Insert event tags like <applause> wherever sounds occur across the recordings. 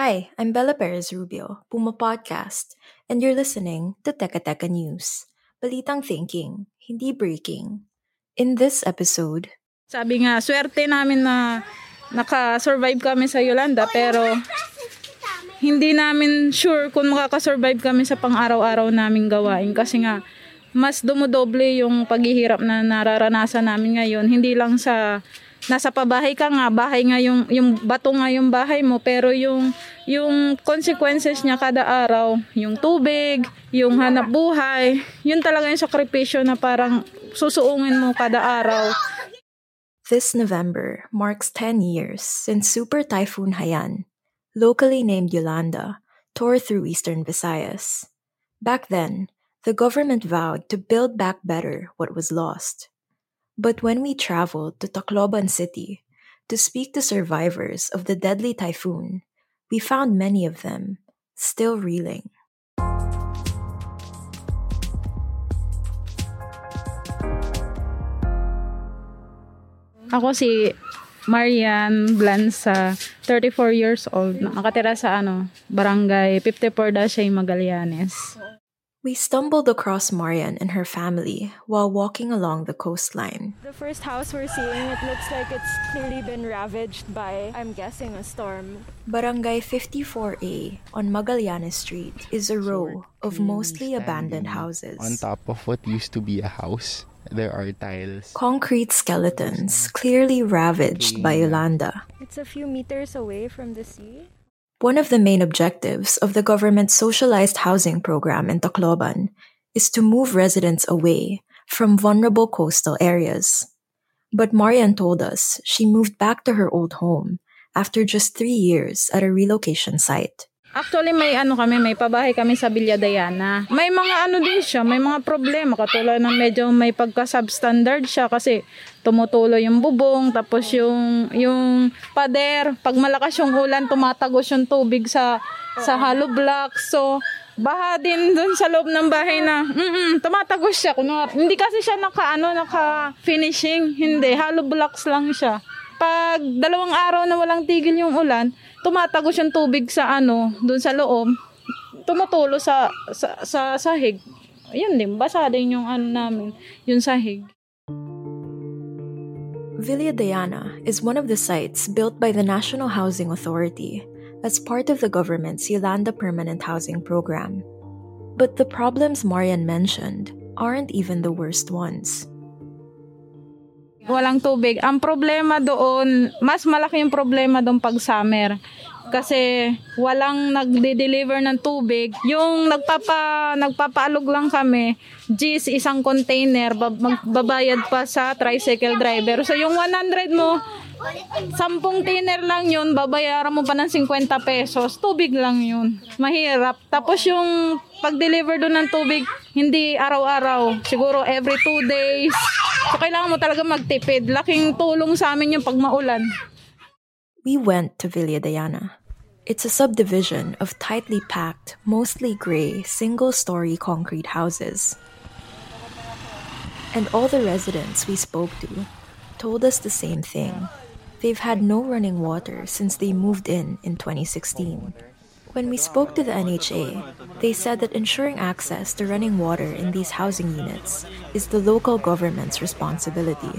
Hi, I'm Bella Perez Rubio, Puma Podcast, and you're listening to Teka Teka News. Balitang thinking, hindi breaking. In this episode, Sabi nga, swerte namin na naka-survive kami sa Yolanda pero hindi namin sure kung makaka-survive kami sa pang-araw-araw naming gawain kasi nga mas dumodoble yung paghihirap na nararanasan namin ngayon. Hindi lang sa nasa pabahay ka nga, bahay nga yung, yung bato nga yung bahay mo, pero yung, yung consequences niya kada araw, yung tubig, yung hanap buhay, yun talaga yung sakripisyo na parang susuungin mo kada araw. this November marks 10 years since Super Typhoon Haiyan, locally named Yolanda, tore through eastern Visayas. Back then, the government vowed to build back better what was lost. But when we traveled to Tacloban City to speak to survivors of the deadly typhoon, we found many of them still reeling. Ako si Marian Blanza, 34 years old, nakatira sa ano, barangay 54 Dashay, Magallanes. We stumbled across Marian and her family while walking along the coastline. The first house we're seeing, it looks like it's clearly been ravaged by, I'm guessing, a storm. Barangay 54A on Magallanes Street is a row of mostly abandoned houses. On top of what used to be a house, there are tiles. Concrete skeletons clearly ravaged by Yolanda. It's a few meters away from the sea. One of the main objectives of the government's socialized housing program in Tacloban is to move residents away from vulnerable coastal areas. But Marian told us she moved back to her old home after just three years at a relocation site. Actually, may ano kami, may pabahay kami sa Villa Diana. May mga ano din siya, may mga problema. Katulad ng medyo may pagka-substandard siya kasi tumutulo yung bubong, tapos yung, yung pader, pag malakas yung ulan, tumatagos yung tubig sa, sa hollow block. So, baha din dun sa loob ng bahay na, mm tumatagos siya. Kunwari, hindi kasi siya naka, ano, naka finishing. Hindi, hollow blocks lang siya. Pag dalawang araw na walang tigil yung ulan, tumatagos yung tubig sa ano, dun sa loob, tumutulo sa, sa, sa sahig. Yun din, basa din yung ano namin, yung sahig. Villa Diana is one of the sites built by the National Housing Authority as part of the government's Yolanda Permanent Housing Program. But the problems Marian mentioned aren't even the worst ones. Walang tubig. Ang problema doon, mas malaki yung problema doon pag summer. Kasi walang nagde-deliver ng tubig. Yung nagpapa, nagpapaalog lang kami, G's isang container, bab- magbabayad pa sa tricycle driver. So yung 100 mo, 10 tiner lang yun, babayaran mo pa ng 50 pesos. Tubig lang yun. Mahirap. Tapos yung pag-deliver doon ng tubig, hindi araw-araw. Siguro every two days. So kailangan mo talaga magtipid. Laking tulong sa amin yung pag maulan. We went to Villa Diana. It's a subdivision of tightly packed, mostly gray, single story concrete houses. And all the residents we spoke to told us the same thing. They've had no running water since they moved in in 2016. When we spoke to the NHA, they said that ensuring access to running water in these housing units is the local government's responsibility.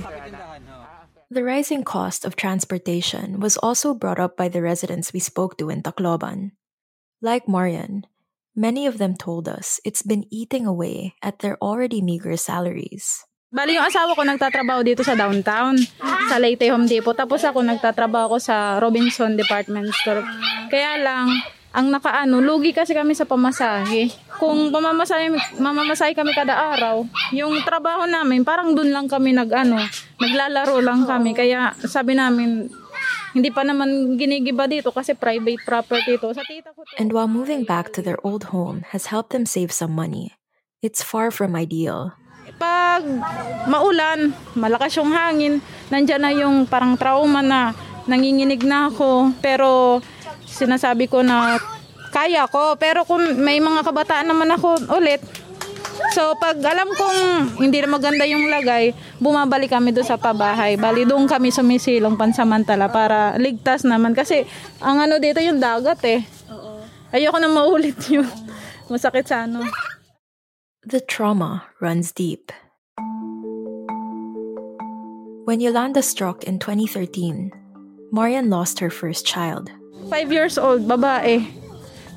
The rising cost of transportation was also brought up by the residents we spoke to in Tacloban. Like Marian, many of them told us it's been eating away at their already meager salaries. Bali yung asawa ko nagtatrabaho dito sa downtown, sa Leyte Home Depot. Tapos ako nagtatrabaho ko sa Robinson Department Store. Kaya lang, ang nakaano, lugi kasi kami sa pamasahe. Kung pamamasahe, mamamasahe kami kada araw, yung trabaho namin, parang dun lang kami nag, ano, naglalaro lang kami. Kaya sabi namin, Hindi pa naman ginigiba dito kasi private property to. Sa tita ko to. And while moving back to their old home has helped them save some money, it's far from ideal. Pag maulan, malakas yung hangin, nandyan na yung parang trauma na nanginginig na ako. Pero sinasabi ko na kaya ko. Pero kung may mga kabataan naman ako ulit, So, pag alam kong hindi na maganda yung lagay, bumabalik kami doon sa pabahay. Bali, doon kami sumisilong pansamantala para ligtas naman. Kasi, ang ano dito yung dagat eh. Ayoko na maulit <laughs> yun. Masakit sa ano. The trauma runs deep. When Yolanda struck in 2013, Marian lost her first child. Five years old, babae.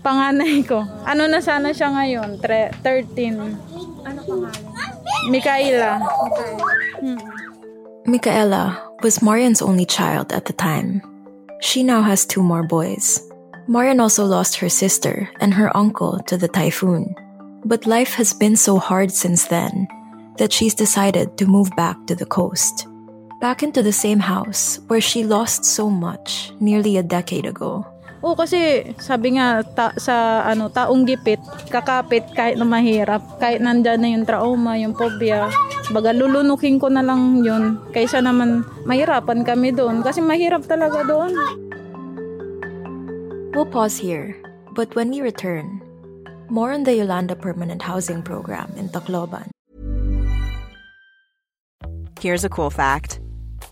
Panganay ko. Ano na sana siya ngayon? Tre- 13. Ano pangalan? Mikaela. Hmm. Hmm. Michaela was Marian's only child at the time. She now has two more boys. Marian also lost her sister and her uncle to the typhoon. But life has been so hard since then that she's decided to move back to the coast. Back into the same house where she lost so much nearly a decade ago. Oo, kasi sabi nga ta- sa ano taong gipit, kakapit kahit na mahirap, kahit nandyan na yung trauma, yung phobia. Baga lulunukin ko na lang yun kaysa naman mahirapan kami doon kasi mahirap talaga doon. We'll pause here, but when we return, more on the Yolanda Permanent Housing Program in Tacloban. Here's a cool fact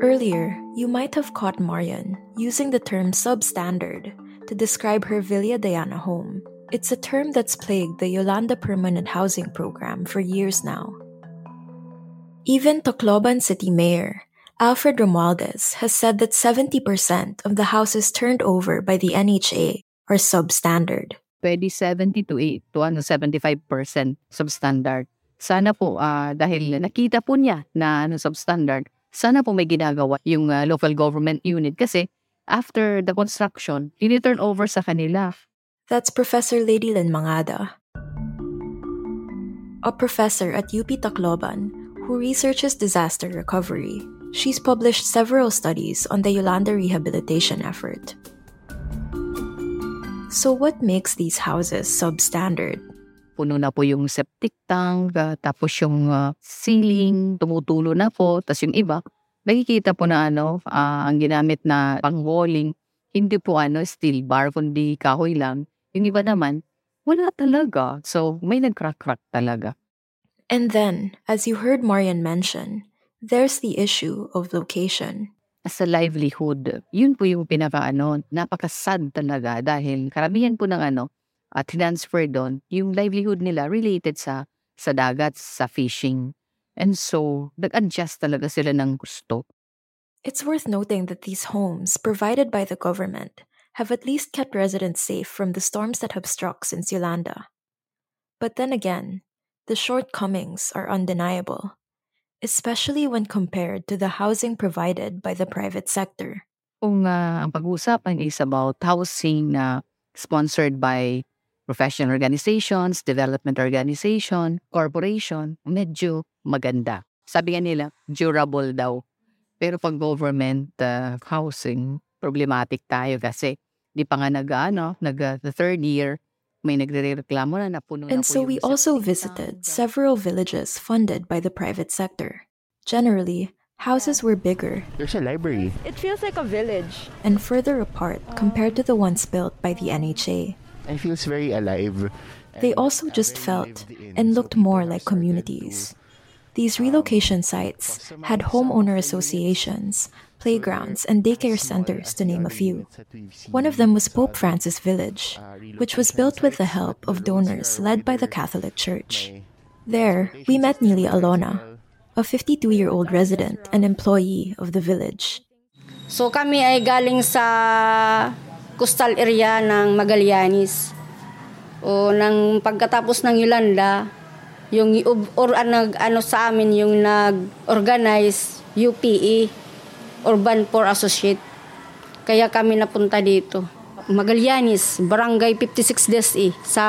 Earlier, you might have caught Marian using the term substandard to describe her Villa Diana home. It's a term that's plagued the Yolanda Permanent Housing Program for years now. Even Tacloban City Mayor Alfred Romualdez has said that 70% of the houses turned over by the NHA are substandard. pwede 70 to 8 to ano 75% substandard. Sana po ah, dahil nakita po niya na ano substandard, sana po may ginagawa yung ah, local government unit kasi after the construction, tini-turn over sa kanila. That's Professor Lady Lynn Mangada, a professor at UP Tacloban who researches disaster recovery. She's published several studies on the Yolanda rehabilitation effort. So, what makes these houses substandard? Puno na po yung septic tank, ah, tapos yung ah, ceiling, tumutulo na po, tapos yung iba, nakikita po na ano, ah, ang ginamit na pang-walling, hindi po ano, steel bar, kundi kahoy lang. Yung iba naman, wala talaga. So, may nag-crack-crack talaga. And then, as you heard Marian mention, there's the issue of location. as a livelihood, yun po yung pinaka ano, napaka-sad talaga dahil karamihan po ng ano, at transfer doon, yung livelihood nila related sa sa dagat, sa fishing. And so, nag-adjust talaga sila ng gusto. It's worth noting that these homes, provided by the government, have at least kept residents safe from the storms that have struck since Yolanda. But then again, the shortcomings are undeniable, especially when compared to the housing provided by the private sector. Kung ah, ang pag-uusapan is about housing na sponsored by professional organizations, development organization, corporation, medyo maganda. Sabi nga nila, durable daw. Pero pag government ah, housing, problematic tayo kasi di pa nga nag, ano, nag ah, the third year, may nagre-reklamo na napuno na And po so we also visited tank. several villages funded by the private sector. Generally, houses were bigger. There's a library. It feels like a village. And further apart compared to the ones built by the NHA. It feels very alive. They also just felt and looked more like communities. These relocation sites had homeowner associations, playgrounds, and daycare centers, to name a few. One of them was Pope Francis Village, which was built with the help of donors led by the Catholic Church. There, we met Nelia Alona, a 52 year old resident and employee of the village. So kami ay galing sa coastal area ng Magallanes. O nang pagkatapos ng Yolanda, yung or nag ano sa amin yung nag-organize UPE Urban Poor Associate. Kaya kami napunta dito. Magallanes, Barangay 56 DSE sa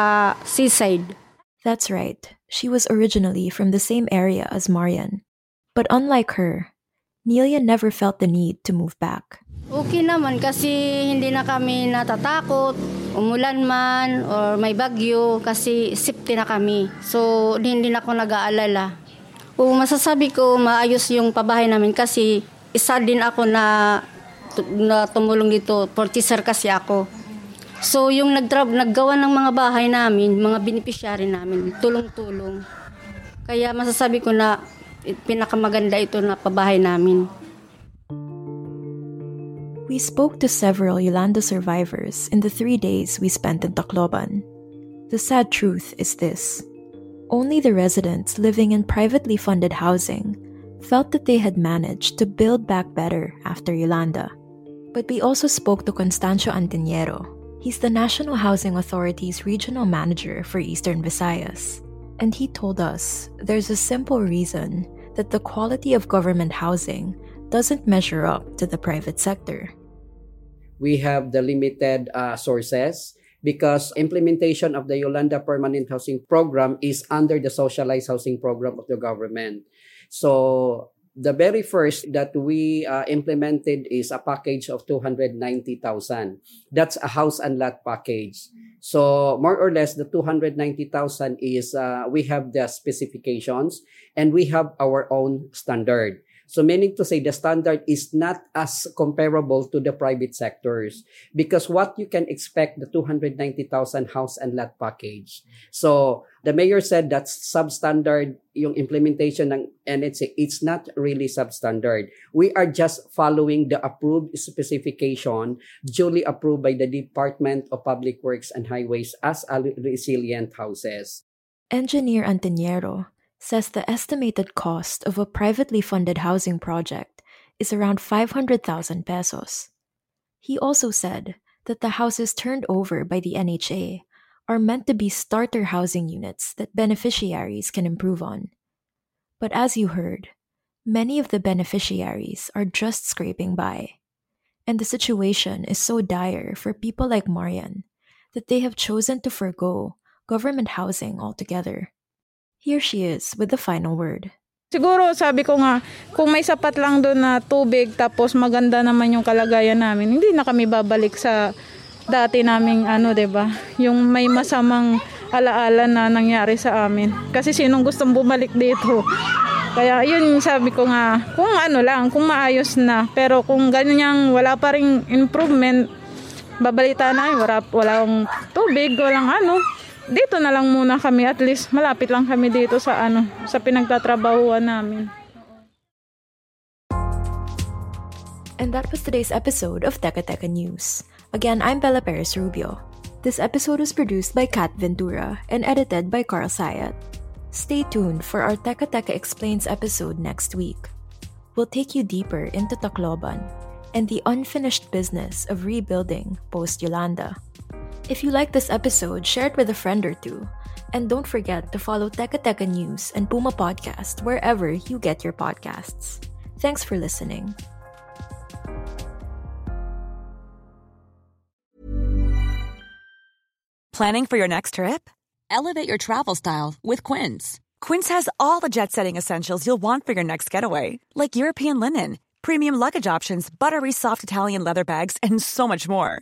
seaside. That's right. She was originally from the same area as Marian. But unlike her, Nelia never felt the need to move back. Okay naman kasi hindi na kami natatakot, umulan man or may bagyo kasi safety na kami. So hindi na ako nag-aalala. Kung masasabi ko maayos yung pabahay namin kasi isa din ako na, na tumulong dito, portiser kasi ako. So yung nagtra- naggawa ng mga bahay namin, mga beneficiary namin, tulong-tulong. Kaya masasabi ko na pinakamaganda ito na pabahay namin. We spoke to several Yolanda survivors in the three days we spent in Tacloban. The sad truth is this only the residents living in privately funded housing felt that they had managed to build back better after Yolanda. But we also spoke to Constancio Antiniero. He's the National Housing Authority's regional manager for Eastern Visayas. And he told us there's a simple reason that the quality of government housing doesn't measure up to the private sector. We have the limited uh, sources because implementation of the Yolanda Permanent Housing Program is under the socialized housing program of the government. So the very first that we uh, implemented is a package of 290,000. That's a house and lot package. So more or less the 290,000 is uh, we have the specifications and we have our own standard. So meaning to say the standard is not as comparable to the private sectors because what you can expect the 290,000 house and lot package. So the mayor said that's substandard yung implementation ng NHA. It's not really substandard. We are just following the approved specification duly approved by the Department of Public Works and Highways as resilient houses. Engineer Antiniero says the estimated cost of a privately funded housing project is around 500,000 pesos. He also said that the houses turned over by the NHA are meant to be starter housing units that beneficiaries can improve on. But as you heard, many of the beneficiaries are just scraping by. And the situation is so dire for people like Marian that they have chosen to forego government housing altogether. Here she is with the final word. Siguro sabi ko nga, kung may sapat lang doon na tubig tapos maganda naman yung kalagayan namin, hindi na kami babalik sa dati naming ano, 'di ba? Yung may masamang alaala na nangyari sa amin. Kasi sinong gustong bumalik dito? Kaya yun sabi ko nga, kung ano lang, kung maayos na. Pero kung ganyang wala pa ring improvement, babalita na wala, walang tubig, walang ano dito na lang muna kami at least malapit lang kami dito sa ano sa pinagtatrabahuan namin. And that was today's episode of Teka Teka News. Again, I'm Bella Perez Rubio. This episode was produced by Kat Ventura and edited by Carl Sayat. Stay tuned for our Teka Teka Explains episode next week. We'll take you deeper into Tacloban and the unfinished business of rebuilding post Yolanda. If you like this episode, share it with a friend or two. And don't forget to follow Teka Teka News and Puma Podcast wherever you get your podcasts. Thanks for listening. Planning for your next trip? Elevate your travel style with Quince. Quince has all the jet setting essentials you'll want for your next getaway, like European linen, premium luggage options, buttery soft Italian leather bags, and so much more